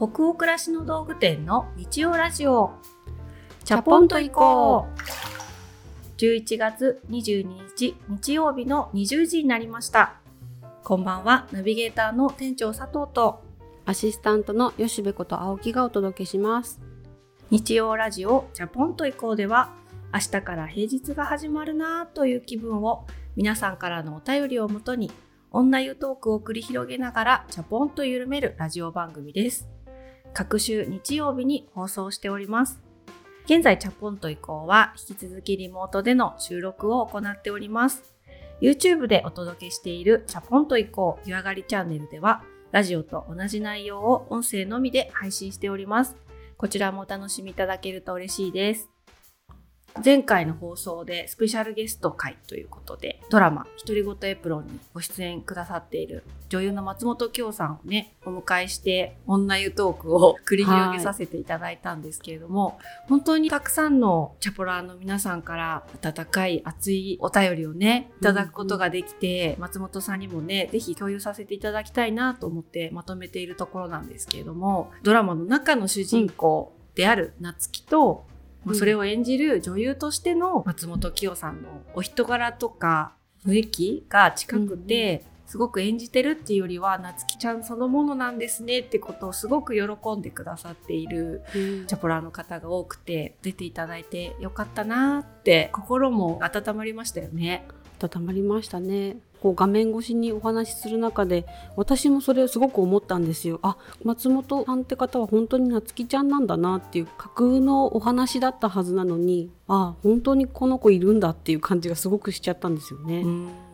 北欧暮らしの道具店の日曜ラジオ。チャポンと行こう。11月22日日曜日の20時になりました。こんばんは。ナビゲーターの店長佐藤と。アシスタントの吉部こと青木がお届けします。日曜ラジオチャポンと行こうでは明日から平日が始まるなという気分を皆さんからのお便りをもとに女湯トークを繰り広げながらチャポンと緩めるラジオ番組です。各週日曜日に放送しております。現在チャポンと以降は引き続きリモートでの収録を行っております。YouTube でお届けしているチャポンと以降湯上がりチャンネルではラジオと同じ内容を音声のみで配信しております。こちらもお楽しみいただけると嬉しいです。前回の放送でスペシャルゲスト会ということでドラマ「独り言エプロン」にご出演くださっている女優の松本京さんをねお迎えして女湯トークを繰り広げさせていただいたんですけれども、本当にたくさんのチャポラーの皆さんから温かい熱いお便りをねいただくことができて、うん、松本さんにもね是非共有させていただきたいなと思ってまとめているところなんですけれどもドラマの中の主人公である夏希とまあ、それを演じる女優としての松本清さんのお人柄とか雰囲気が近くて、すごく演じてるっていうよりは夏希ちゃんそのものなんですねってことをすごく喜んでくださっているチャポラーの方が多くて出ていただいてよかったなって心も温まりましたよね。温まりましたねこう画面越しにお話しする中で私もそれをすごく思ったんですよあ松本さんって方は本当に夏希ちゃんなんだなっていう架空のお話だったはずなのにあ本当にこの子いるんだっていう感じがすごくしちゃったんですよね。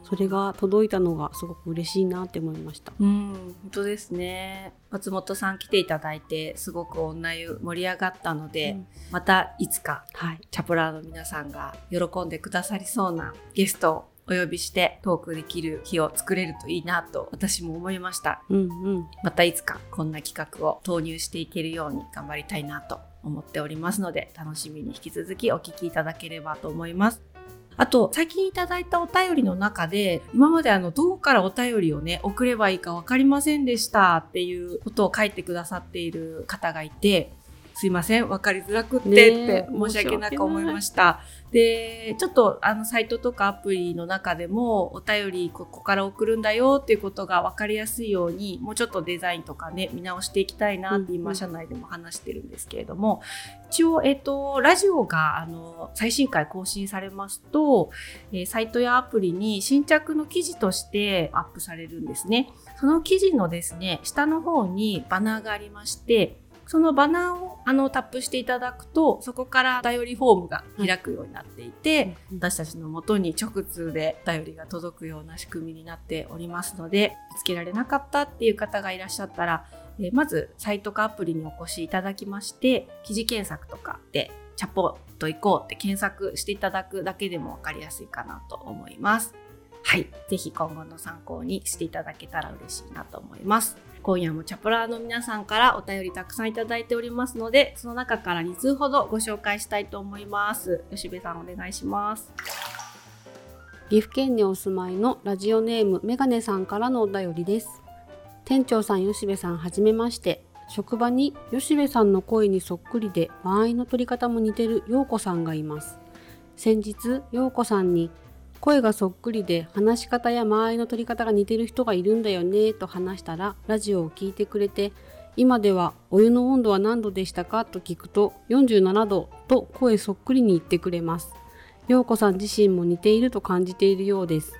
それが届いたのがすごく嬉しいなって思いました。うん、本当ですね。松本さん来ていただいてすごく女湯盛り上がったので、うん、またいつか、はい、チャプラーの皆さんが喜んでくださりそうなゲストをお呼びしてトークできる日を作れるといいなと私も思いました、うんうん、またいつかこんな企画を投入していけるように頑張りたいなと思っておりますので楽しみに引き続きお聞きいただければと思います。あと、最近いただいたお便りの中で、今まであの、どこからお便りをね、送ればいいか分かりませんでしたっていうことを書いてくださっている方がいて、すいません、分かりづらくってって申し訳なく思いました。で、ちょっとあのサイトとかアプリの中でもお便りここから送るんだよっていうことが分かりやすいように、もうちょっとデザインとかね、見直していきたいなって今社内でも話してるんですけれども、一応、えっ、と、ラジオがあの最新回更新されますと、えー、サイトやアプリに新着の記事としてアップされるんですね。その記事のですね、下の方にバナーがありまして、そのバナーをあのタップしていただくとそこから頼りフォームが開くようになっていて、私たちのもとに直通で頼りが届くような仕組みになっておりますので見つけられなかったっていう方がいらっしゃったら、えまずサイトかアプリにお越しいただきまして記事検索とかでチャポと行こうって検索していただくだけでも分かりやすいかなと思います。はい。ぜひ今後の参考にしていただけたら嬉しいなと思います。今夜もチャプラーの皆さんからお便りたくさんいただいておりますので、その中から2通ほどご紹介したいと思います。吉部さんお願いします。岐阜県にお住まいのラジオネームメガネさんからのお便りです。店長さん吉部さんはじめまして。職場に吉部さんの声にそっくりで間合いの取り方も似てる陽子さんがいます。先日陽子さんに声がそっくりで話し方や間合いの取り方が似てる人がいるんだよねと話したらラジオを聞いてくれて今ではお湯の温度は何度でしたか？と聞くと47度と声そっくりに言ってくれます。陽子さん自身も似ていると感じているようです。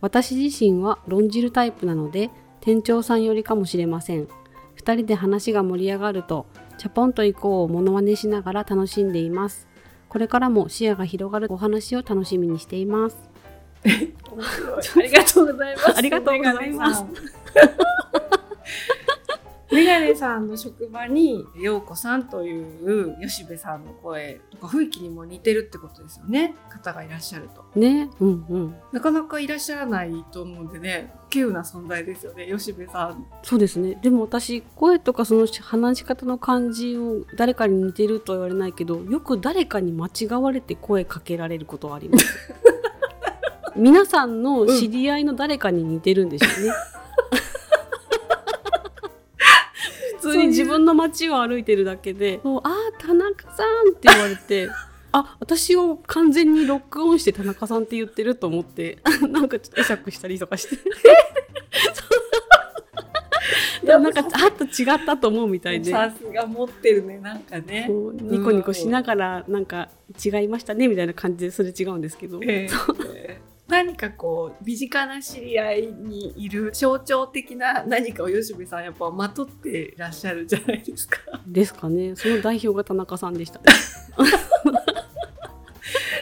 私自身は論じるタイプなので店長さんよりかもしれません。2人で話が盛り上がるとチャポンと行こうをモノマネしながら楽しんでいます。これからも視野が広がるお話を楽しみにしています。ありがとうございます。ありがとうございます。メガネさんの職場に陽子さんという吉部さんの声とか雰囲気にも似てるってことですよね方がいらっしゃると。ね、うんうん、なかなかいらっしゃらないと思うんでね稀有な存在ですよね吉部さん。そうですねでも私声とかその話し方の感じを誰かに似てるとは言われないけどよく誰かに間違われて声かけられることはあります。皆さんの知り合いの誰かに似てるんでしょうね。普通に。自分の街を歩いてるだけで「ああ田中さん」って言われて。あ私を完全にロックオンして田中さんって言ってると思って なんかちょっと会釈したりとかして。な。んかあっと違ったと思うみたいで。さすが持ってるねなんかね。ニコニコしながらなんか違いましたねみたいな感じですれ違うんですけど、えー、何かこう身近な知り合いにいる象徴的な何かを吉部さんやっぱまとってらっしゃるじゃないですか。ですかねその代表が田中さんでした。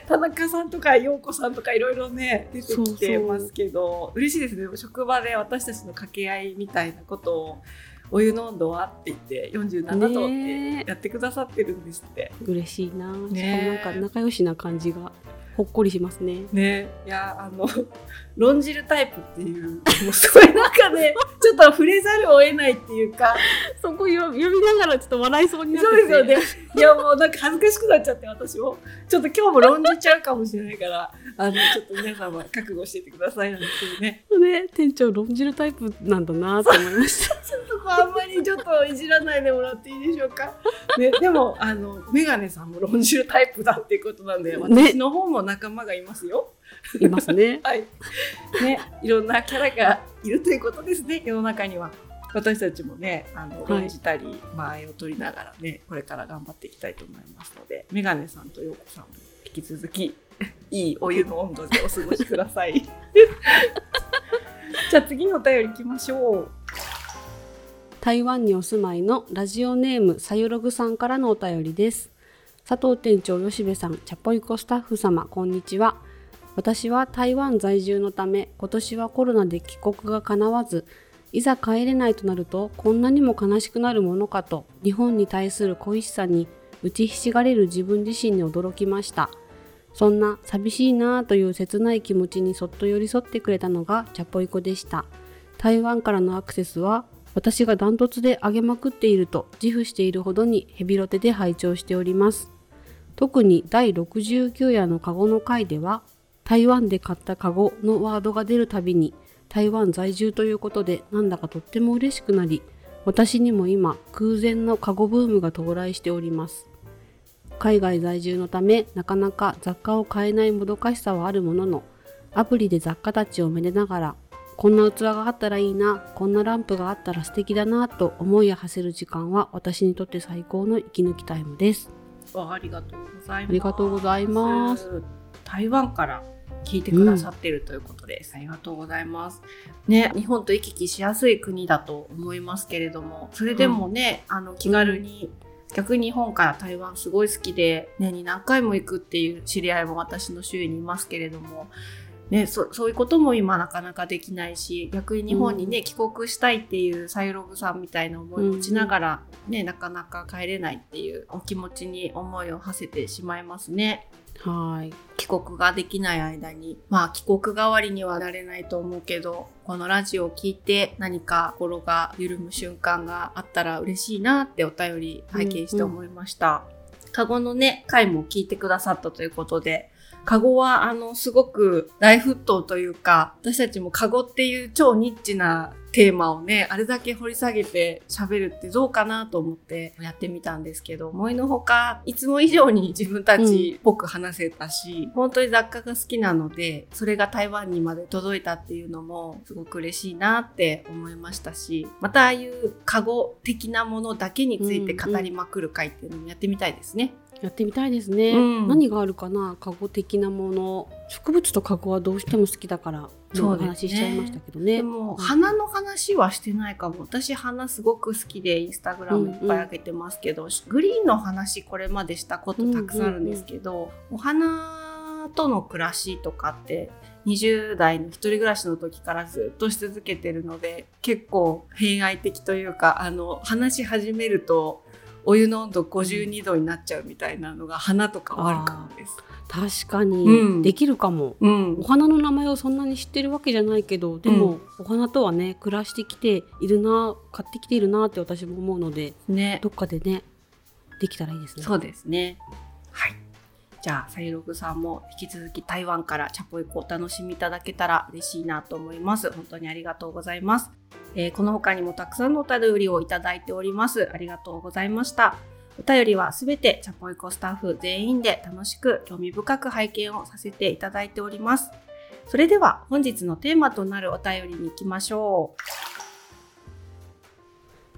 田中さんとか陽子さんとかいろいろね出てきてますけど嬉しいですね職場で私たちの掛け合いみたいなことをお湯の温度はって言って47度ってやってくださってるんですって。嬉しいな。ね、なんか仲良しな感じがほっこりしますね。ね、いやあの 論じるタイプっていうもうすごいなんかね ちょっと触れざるを得ないっていうかそこ読みながらちょっと笑いそうになってそうですよね。いやもうなんか恥ずかしくなっちゃって私もちょっと今日も論じちゃうかもしれないからあのちょっと皆様覚悟していてくださいなんですけどね。ね店長論じるタイプなんだなと思いました。ちょっとあんまりちょっといじらないでもらっていいでしょうか。ねでもあのメガネさんも論じるタイプだっていうことなんで私の方も仲間がいますよ。いますね。はい。ね、いろんなキャラがいるということですね。世の中には。私たちもね、あの、論じたり、前を取りながらね、これから頑張っていきたいと思いますので、メガネさんとヨーコさんも引き続き、いいお湯の温度でお過ごしください。じゃあ次のお便り行きましょう。台湾にお住まいのラジオネームさゆログさんからのお便りです。佐藤店長吉部さん、チャポイコスタッフ様、こんにちは。私は台湾在住のため、今年はコロナで帰国が叶わず、いざ帰れないとなると、こんなにも悲しくなるものかと、日本に対する恋しさに打ちひしがれる自分自身に驚きました。そんな寂しいなぁという切ない気持ちにそっと寄り添ってくれたのがチャポイコでした。台湾からのアクセスは私がダントツで上げまくっていると自負しているほどにヘビロテで拝聴しております。特に第69夜のカゴの回では台湾で買ったカゴのワードが出るたびに台湾在住ということでなんだかとっても嬉しくなり私にも今空前のカゴブームが到来しております。海外在住のためなかなか雑貨を買えないもどかしさはあるもののアプリで雑貨たちをめでながらこんな器があったらいいなこんなランプがあったら素敵だなと思いを馳せる時間は私にとって最高の息抜きタイムです。ありがとうございます。ありがとうございます。台湾から聞いてくださってるということです、うん、ありがとうございます。ね、日本と行き来しやすい国だと思いますけれども、それでもね、うん、あの気軽に、逆に日本から台湾すごい好きで年に何回も行くっていう知り合いも私の周囲にいますけれどもね、そそういうことも今なかなかできないし逆に日本にね、うん、帰国したいっていうサイログさんみたいな思いを持ちながらね、うん、なかなか帰れないっていうお気持ちに思いを馳せてしまいますね。はい。帰国ができない間に。まあ帰国代わりにはなれないと思うけどこのラジオを聞いて何か心が緩む瞬間があったら嬉しいなってお便り拝見して思いました。うんうん、カゴのね回も聞いてくださったということでカゴは、あの、すごく大沸騰というか、私たちもカゴっていう超ニッチなテーマをね、あれだけ掘り下げて喋るってどうかなと思ってやってみたんですけど、思いのほか、いつも以上に自分たちっぽく話せたし、うん、本当に雑貨が好きなので、それが台湾にまで届いたっていうのもすごく嬉しいなって思いましたし、またああいうカゴ的なものだけについて語りまくる会っていうのもやってみたいですね。うんうんやってみたいですね、うん、何があるかな？カゴ的なもの。植物とカゴはどうしても好きだからそうお話ししちゃいましたけどね。でも花の話はしてないかも。私花すごく好きでインスタグラムいっぱいあげてますけど、うんうん、グリーンの話これまでしたことたくさんあるんですけど、お花との暮らしとかって20代の一人暮らしの時からずっとし続けてるので結構偏愛的というかあの話し始めるとお湯の温度52度になっちゃうみたいなのが花とかあるかもです。確かに、うん、できるかも、うん、お花の名前をそんなに知ってるわけじゃないけどでも、うん、お花とはね暮らしてきているな買ってきているなって私も思うので、ね、どっかでねできたらいいですね。そうですね。はい。じゃあサイログさんも引き続き台湾からチャポイコお楽しみいただけたら嬉しいなと思います。本当にありがとうございます。えー、この他にもたくさんのお便りをいただいております。ありがとうございました。お便りはすべてチャポイコスタッフ全員で楽しく興味深く拝見をさせていただいております。それでは本日のテーマとなるお便りに行きましょう。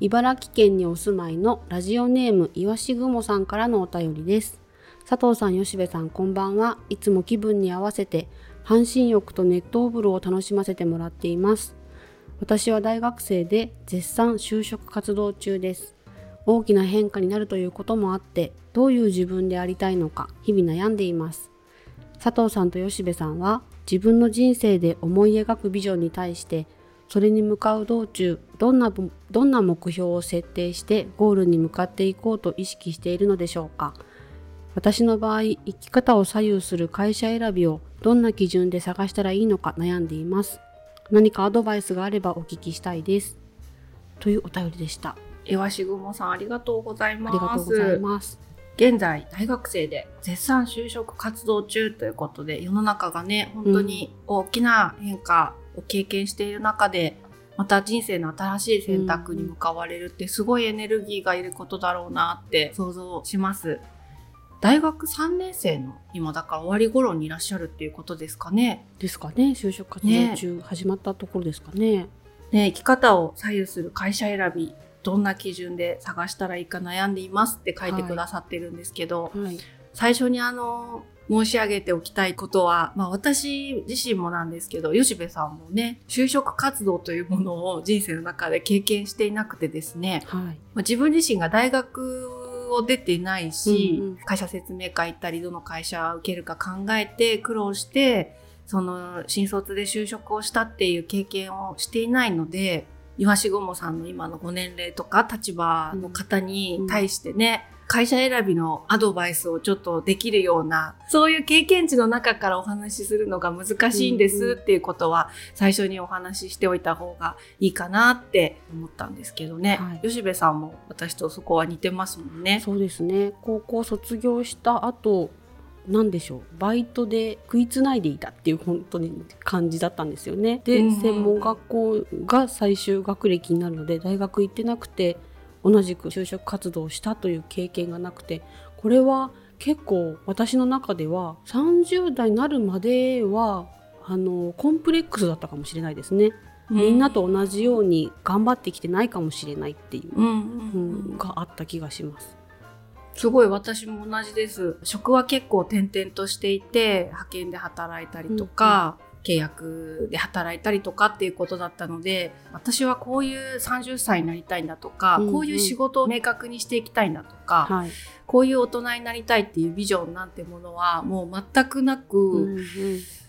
茨城県にお住まいのラジオネームいわしぐもさんからのお便りです。佐藤さん、吉部さん、こんばんは。いつも気分に合わせて半身浴と熱湯風呂を楽しませてもらっています。私は大学生で絶賛就職活動中です。大きな変化になるということもあって、どういう自分でありたいのか日々悩んでいます。佐藤さんと吉部さんは自分の人生で思い描くビジョンに対してそれに向かう道中どんなどんな目標を設定してゴールに向かっていこうと意識しているのでしょうか私の場合生き方を左右する会社選びをどんな基準で探したらいいのか悩んでいます何かアドバイスがあればお聞きしたいです。というお便りでした。えわしぐもさんありがとうございます。ありがとうございます。現在大学生で絶賛就職活動中ということで世の中がね本当に大きな変化を経験している中で、また人生の新しい選択に向かわれるってすごいエネルギーがいることだろうなって想像します。大学3年生の今だから終わり頃にいらっしゃるっていうことですかね。ですかね就職活動中始まったところですかね。ね生き方を左右する会社選びどんな基準で探したらいいか悩んでいますって書いてくださってるんですけど、はいはい、最初にあの申し上げておきたいことは、まあ私自身もなんですけど、吉部さんもね、就職活動というものを人生の中で経験していなくてですね、はい、まあ、自分自身が大学を出てないし、うんうん、会社説明会行ったり、どの会社受けるか考えて苦労して、その新卒で就職をしたっていう経験をしていないので、岩しごもさんの今のご年齢とか立場の方に対してね、会社選びのアドバイスをちょっとできるような、そういう経験値の中からお話しするのが難しいんですっていうことは、最初にお話ししておいた方がいいかなって思ったんですけどね。はい、吉部さんも私とそこは似てますもんね。そうですね。高校卒業した後、何でしょうバイトで食いつないでいたっていう本当に感じだったんですよね。で、専門学校が最終学歴になるので大学行ってなくて同じく就職活動をしたという経験がなくてこれは結構私の中では30代になるまではあのコンプレックスだったかもしれないですね。みんなと同じように頑張ってきてないかもしれないっていう、うんがあった気がします。すごい私も同じです。職は結構転々としていて派遣で働いたりとか、契約で働いたりとかっていうことだったので私はこういう30歳になりたいんだとか、うんうん、こういう仕事を明確にしていきたいんだとか、はい、こういう大人になりたいっていうビジョンなんてものはもう全くなく、うんうん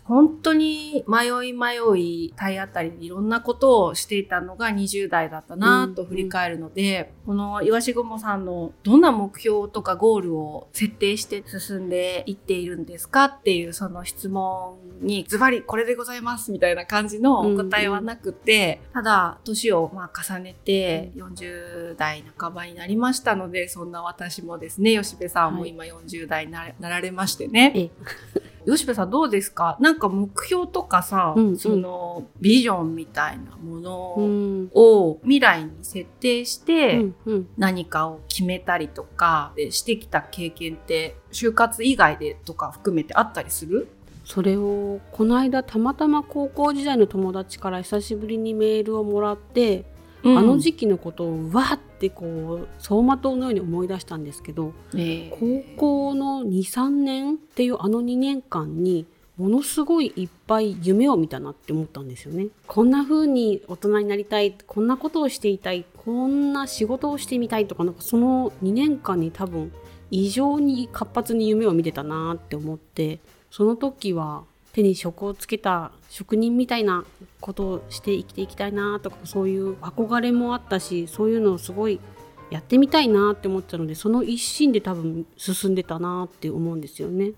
本当に迷い迷い体当たりでいろんなことをしていたのが20代だったなと振り返るので、うん。うん、この岩しごもさんのどんな目標とかゴールを設定して進んでいっているんですかっていうその質問にズバリこれでございますみたいな感じのお答えはなくて、うん。うん、ただ年をまあ重ねて40代半ばになりましたのでそんな私もですね吉部さんも今40代になられましてね。はい吉部さんどうですか？なんか目標とかさ、うんうん、そのビジョンみたいなものを未来に設定して何かを決めたりとかしてきた経験って就活以外でとか含めてあったりする？それをこの間たまたま高校時代の友達から久しぶりにメールをもらってうん、あの時期のことをわってこう走馬灯のように思い出したんですけど、えー、高校の23年っていうあの2年間にものすごいいっぱい夢を見たなって思ったんですよね。こんな風に大人になりたい、こんなことをしていたい、こんな仕事をしてみたいとか、なんかその2年間に多分異常に活発に夢を見てたなって思って、その時は手に職をつけた職人みたいなことをして生きていきたいなとかそういう憧れもあったしそういうのをすごいやってみたいなって思ったのでその一心で多分進んでたなって思うんですよね。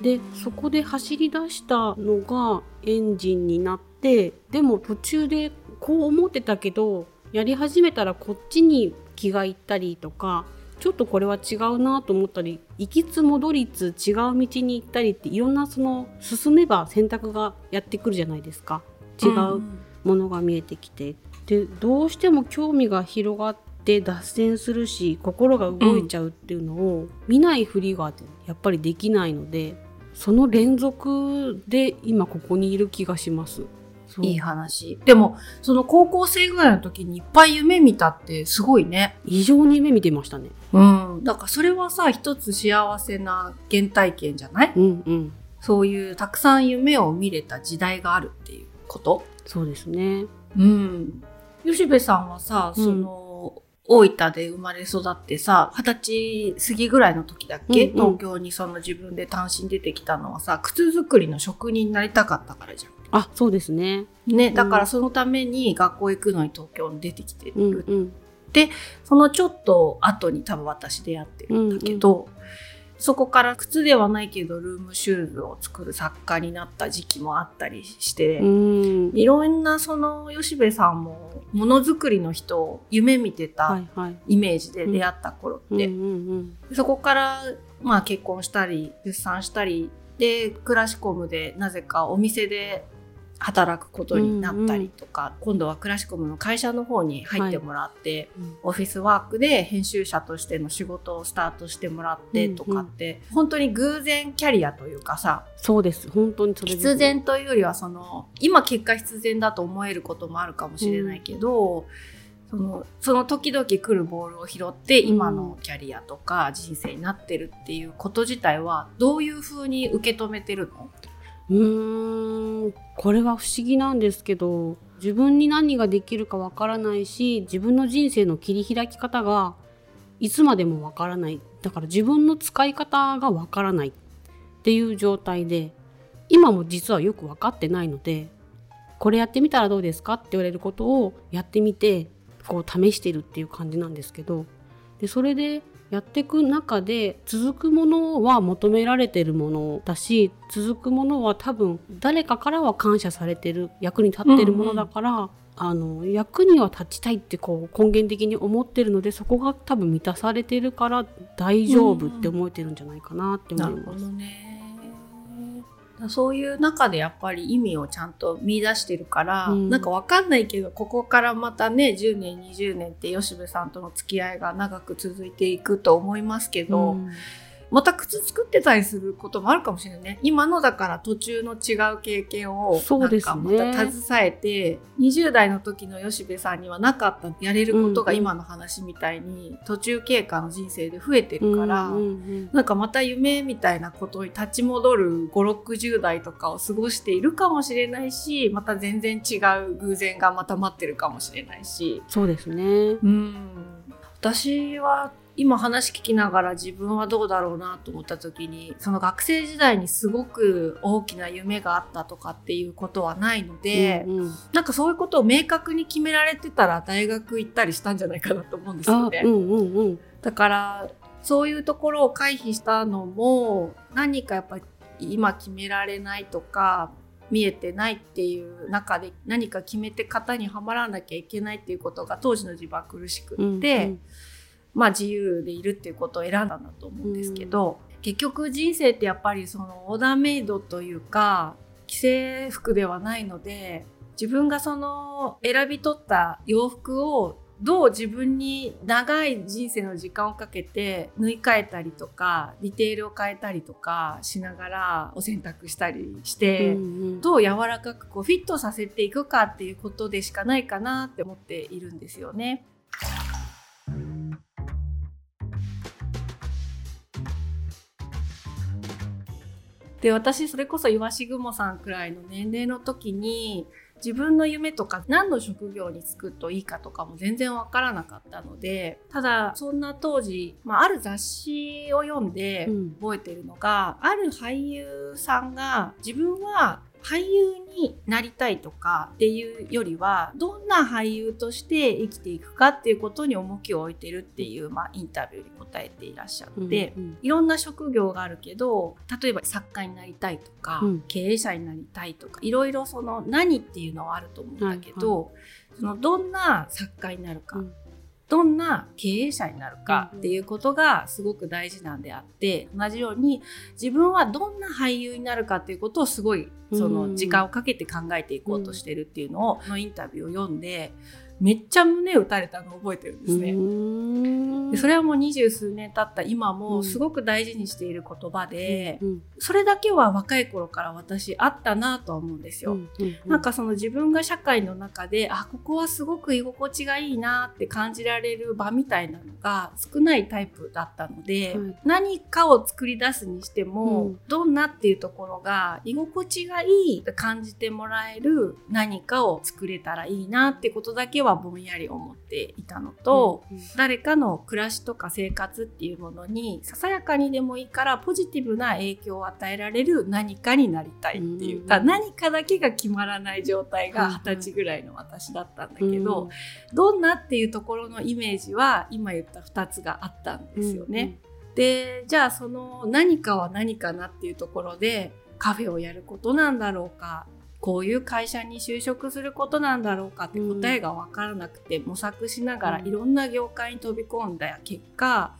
でそこで走り出したのがエンジンになってでも途中でこう思ってたけどやり始めたらこっちに気がいったりとかちょっとこれは違うなと思ったり行きつ戻りつ違う道に行ったりっていろんなその進めば選択がやってくるじゃないですか違うものが見えてきて、でどうしても興味が広がって脱線するし心が動いちゃうっていうのを見ないふりがやっぱりできないのでその連続で今ここにいる気がします。いい話。でも、その高校生ぐらいの時にいっぱい夢見たってすごいね。異常に夢見てましたね。うん。だからそれはさ、一つ幸せな原体験じゃない？うんうん。そういうたくさん夢を見れた時代があるっていうこと？そうですね。うん。吉部さんはさ、その、大分で生まれ育ってさ、二十歳過ぎぐらいの時だっけ、うんうん、東京にその自分で単身出てきたのはさ、靴作りの職人になりたかったからじゃん。あ、そうですね。ね、だからそのために学校行くのに東京に出てきてる。うんうん、で、そのちょっと後に多分私出会ってるんだけど、うんうん。そこから靴ではないけどルームシューズを作る作家になった時期もあったりして、いろんなその吉部さんもものづくりの人を夢見てたイメージで出会った頃って、そこからまあ結婚したり出産したりでクラシコムでなぜかお店で働くことになったりとか、うんうん、今度はクラシコムの会社の方に入ってもらって、はい、オフィスワークで編集者としての仕事をスタートしてもらってとかって、うんうん、本当に偶然キャリアというかさそうです。本当にそれ必然というよりはその今結果必然だと思えることもあるかもしれないけど、うん。そのその時々来るボールを拾って今のキャリアとか人生になってるっていうこと自体はどういうふうに受け止めてるの？うーんこれは不思議なんですけど自分に何ができるかわからないし自分の人生の切り開き方がいつまでもわからない。だから自分の使い方がわからない。っていう状態で今も実はよく分かってないのでこれやってみたらどうですかって言われることをやってみてこう試してるっていう感じなんですけどでそれでやっていく中で続くものは求められてるものだし続くものは多分誰かからは感謝されてる役に立ってるものだから、うんうん、あの役には立ちたいってこう根源的に思ってるのでそこが多分満たされてるから大丈夫って思えてるんじゃないかなって思います。うんねそういう中でやっぱり意味をちゃんと見出してるから、うん、なんかわかんないけどここからまたね10年20年って吉部さんとの付き合いが長く続いていくと思いますけど、うんまた靴作ってたりすることもあるかもしれないね。今のだから途中の違う経験をなんかまた携えて、ね、20代の時の吉部さんにはなかったやれることが今の話みたいに途中経過の人生で増えてるから、うんうんうん、なんかまた夢みたいなことに立ち戻る560代とかを過ごしているかもしれないしまた全然違う偶然がまた待ってるかもしれないし。そうですね。うん私は今話聞きながら自分はどうだろうなと思った時にその学生時代にすごく大きな夢があったとかっていうことはないので、うんうん、なんかそういうことを明確に決められてたら大学行ったりしたんじゃないかなと思うんですよね。うんうんうん、だからそういうところを回避したのも何かやっぱり今決められないとか見えてないっていう中で何か決めて型にはまらなきゃいけないっていうことが当時の自分は苦しくって。うんうんまあ、自由でいるっていうことを選んだんだと思うんですけど、うん、結局人生ってやっぱりそのオーダーメイドというか既製服ではないので自分がその選び取った洋服をどう自分に長い人生の時間をかけて縫い替えたりとかディテールを変えたりとかしながらお洗濯したりして、うんうん、どう柔らかくこうフィットさせていくかっていうことでしかないかなって思っているんですよね。で私それこそ岩し雲さんくらいの年齢の時に自分の夢とか何の職業に就くといいかとかも全然わからなかったのでただそんな当時、まあ、ある雑誌を読んで覚えてるのが、うん、ある俳優さんが自分は俳優になりたいとかっていうよりはどんな俳優として生きていくかっていうことに重きを置いてるっていう、まあ、インタビューに答えていらっしゃって、うんうん、いろんな職業があるけど例えば作家になりたいとか、うん、経営者になりたいとかいろいろその何っていうのはあると思うんだけど、はいはい、そのどんな作家になるか、うんどんな経営者になるかっていうことがすごく大事なんであって同じように自分はどんな俳優になるかっていうことをすごいその時間をかけて考えていこうとしてるっていうのをのインタビューを読んでめっちゃ胸打たれたのを覚えてるんですね。でそれはもう二十数年経った。今もすごく大事にしている言葉で、うん、それだけは若い頃から私あったなとは思うんですよ。うんうんうん、なんかその自分が社会の中であここはすごく居心地がいいなって感じられる場みたいなのが少ないタイプだったので、うん、何かを作り出すにしても、うん、どんなっていうところが居心地がいいと感じてもらえる何かを作れたらいいなってことだけはぼんやり思っていたのと、うんうん、誰かの暮らしとか生活っていうものにささやかにでもいいからポジティブな影響を与えられる何かになりたいっていうか、うん、何かだけが決まらない状態が二十歳ぐらいの私だったんだけど、うん、どんなっていうところのイメージは今言った2つがあったんですよね。うんうん、でじゃあその何かは何かなっていうところでカフェをやることなんだろうかこういう会社に就職することなんだろうかって答えが分からなくて、模索しながらいろんな業界に飛び込んだ結果、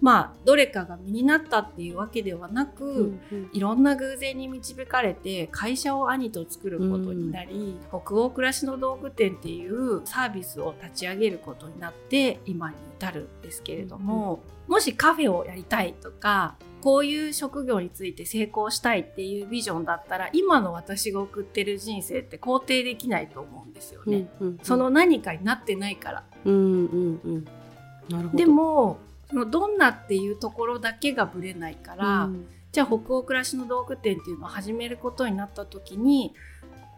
まあどれかが身になったっていうわけではなく、うんうん、いろんな偶然に導かれて会社を兄と作ることになり、うん、北欧暮らしの道具店っていうサービスを立ち上げることになって今に至るんですけれども、うん、もしカフェをやりたいとかこういう職業について成功したいっていうビジョンだったら今の私が送ってる人生って肯定できないと思うんですよね。うんうんうん、その何かになってないから。うんうんうん、なるほど。でもそのどんなっていうところだけがぶれないから、うん、じゃあ北欧暮らしの道具店っていうのを始めることになった時に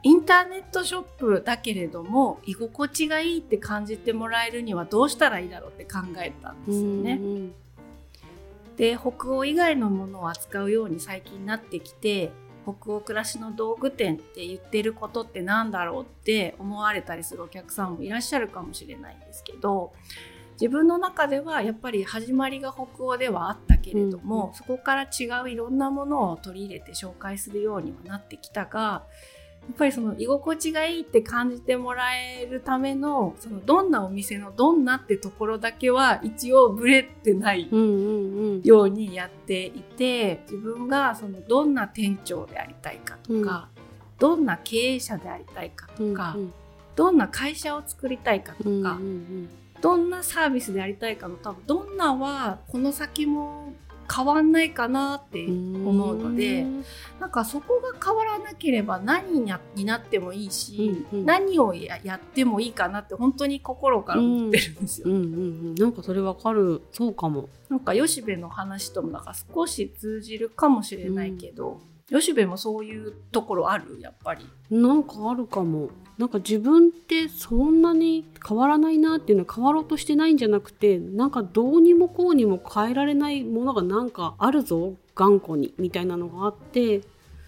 インターネットショップだけれども居心地がいいって感じてもらえるにはどうしたらいいだろうって考えたんですよね。うんうん、で北欧以外のものを扱うように最近なってきて北欧暮らしの道具店って言ってることって何だろうって思われたりするお客さんもいらっしゃるかもしれないんですけど自分の中ではやっぱり始まりが北欧ではあったけれども、うん、そこから違ういろんなものを取り入れて紹介するようにはなってきたがやっぱりその居心地がいいって感じてもらえるためのそのどんなお店のどんなってところだけは一応ブレてないようにやっていて自分がそのどんな店長でありたいかとか、うん、どんな経営者でありたいかとか、うんうん、どんな会社を作りたいかとか、うんうんうんどんなサービスでありたいかの多分どんなはこの先も変わんないかなって思うのでなんかそこが変わらなければ何になってもいいし、うんうん、何をやってもいいかなって本当に心から思ってるんですよ。うん。うんうん、なんかそれわかる。そうかも。なんか吉部の話ともなんか少し通じるかもしれないけど、うん、吉部もそういうところある？やっぱり。なんかあるかも。なんか自分ってそんなに変わらないなっていうのは変わろうとしてないんじゃなくてなんかどうにもこうにも変えられないものがなんかあるぞ頑固にみたいなのがあって、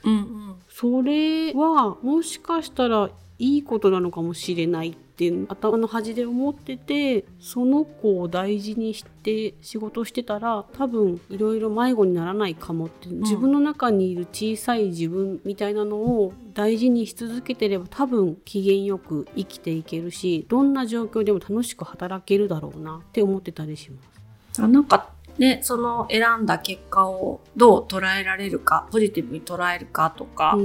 うんうん、それはもしかしたらいいことなのかもしれないって頭の端で思っててその子を大事にして仕事してたら多分いろいろ迷子にならないかもって、うん、自分の中にいる小さい自分みたいなのを大事にし続けてれば多分機嫌よく生きていけるしどんな状況でも楽しく働けるだろうなって思ってたりします。あなんかね、その選んだ結果をどう捉えられるかポジティブに捉えるかとか、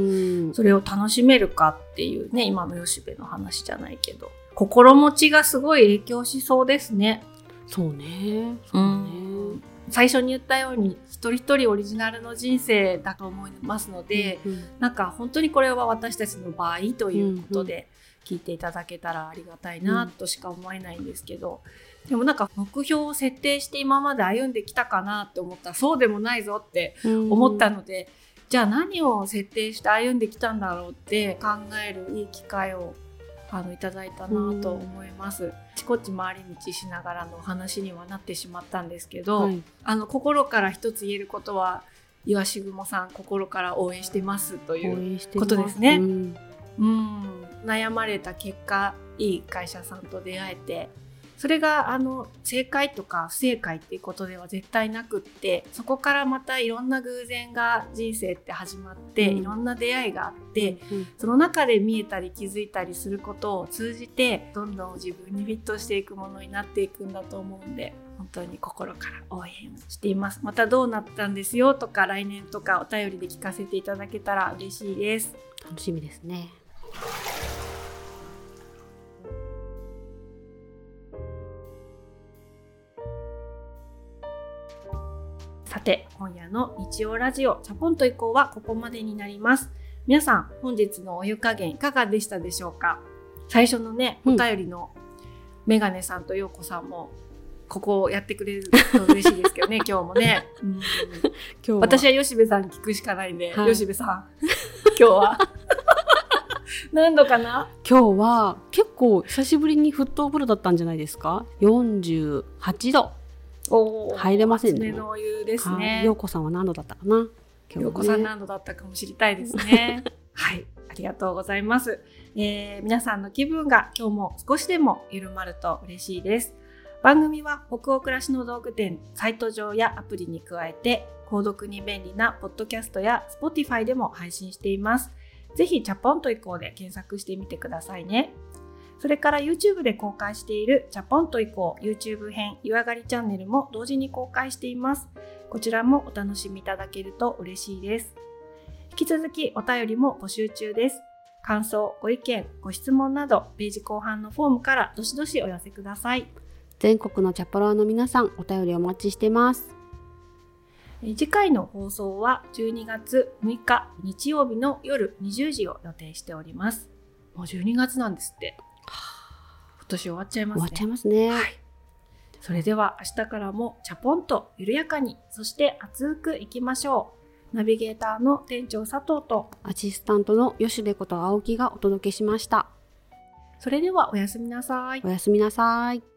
それを楽しめるかっていうね今の吉部の話じゃないけど心持ちがすごい影響しそうですね。そうね。そうね。最初に言ったように一人一人オリジナルの人生だと思いますので、うんうん、なんか本当にこれは私たちの場合ということで聞いていただけたらありがたいなとしか思えないんですけど、うん、でもなんか目標を設定して今まで歩んできたかなって思ったらそうでもないぞって思ったので、うん、じゃあ何を設定して歩んできたんだろうって考えるいい機会をあのいただいたなと思います。ちこち回り道しながらのお話にはなってしまったんですけど、はい、あの心から一つ言えることは岩志雲さん心から応援してますということですね。うん、うん悩まれた結果いい会社さんと出会えてそれがあの正解とか不正解っていうことでは絶対なくってそこからまたいろんな偶然が人生って始まって、うん、いろんな出会いがあって、うん、その中で見えたり気づいたりすることを通じてどんどん自分にフィットしていくものになっていくんだと思うんで本当に心から応援しています。またどうなったんですよとか来年とかお便りで聞かせていただけたら嬉しいです。楽しみですねさて、今夜の日曜ラジオ、チャポンと以降はここまでになります。皆さん、本日のお湯加減いかがでしたでしょうか？最初のね、お便りのメガネさんとヨーコさんも、ここをやってくれると嬉しいですけどね、今日もね。うん、今日私は吉部さんに聞くしかないんで、はい、吉部さん、今日は。何度かな？今日は結構久しぶりに沸騰風呂だったんじゃないですか？48度。お入れませんね。のお湯ですね。陽子さんは何度だったかな？陽子、ね、さん何度だったかも知りたいですね。はい。ありがとうございます、えー、皆さんの気分が今日も少しでも緩まると嬉しいです。番組は北欧暮らしの道具店サイト上やアプリに加えて購読に便利なポッドキャストや Spotify でも配信しています。ぜひチャポンと以降で検索してみてくださいね。それから YouTube で公開しているチャポンと以降 YouTube 編湯上がりチャンネルも同時に公開しています。こちらもお楽しみいただけると嬉しいです。引き続きお便りも募集中です。感想、ご意見、ご質問などページ後半のフォームからどしどしお寄せください。全国のチャポラーの皆さんお便りお待ちしてます。次回の放送は12月6日日曜日の夜20時を予定しております。もう12月なんですって。今年終わっちゃいますね。終わっちゃいますね。はい。それでは明日からもチャポンと緩やかに、そして熱くいきましょう。ナビゲーターの店長佐藤とアシスタントの吉部こと青木がお届けしました。それではおやすみなさい。おやすみなさい。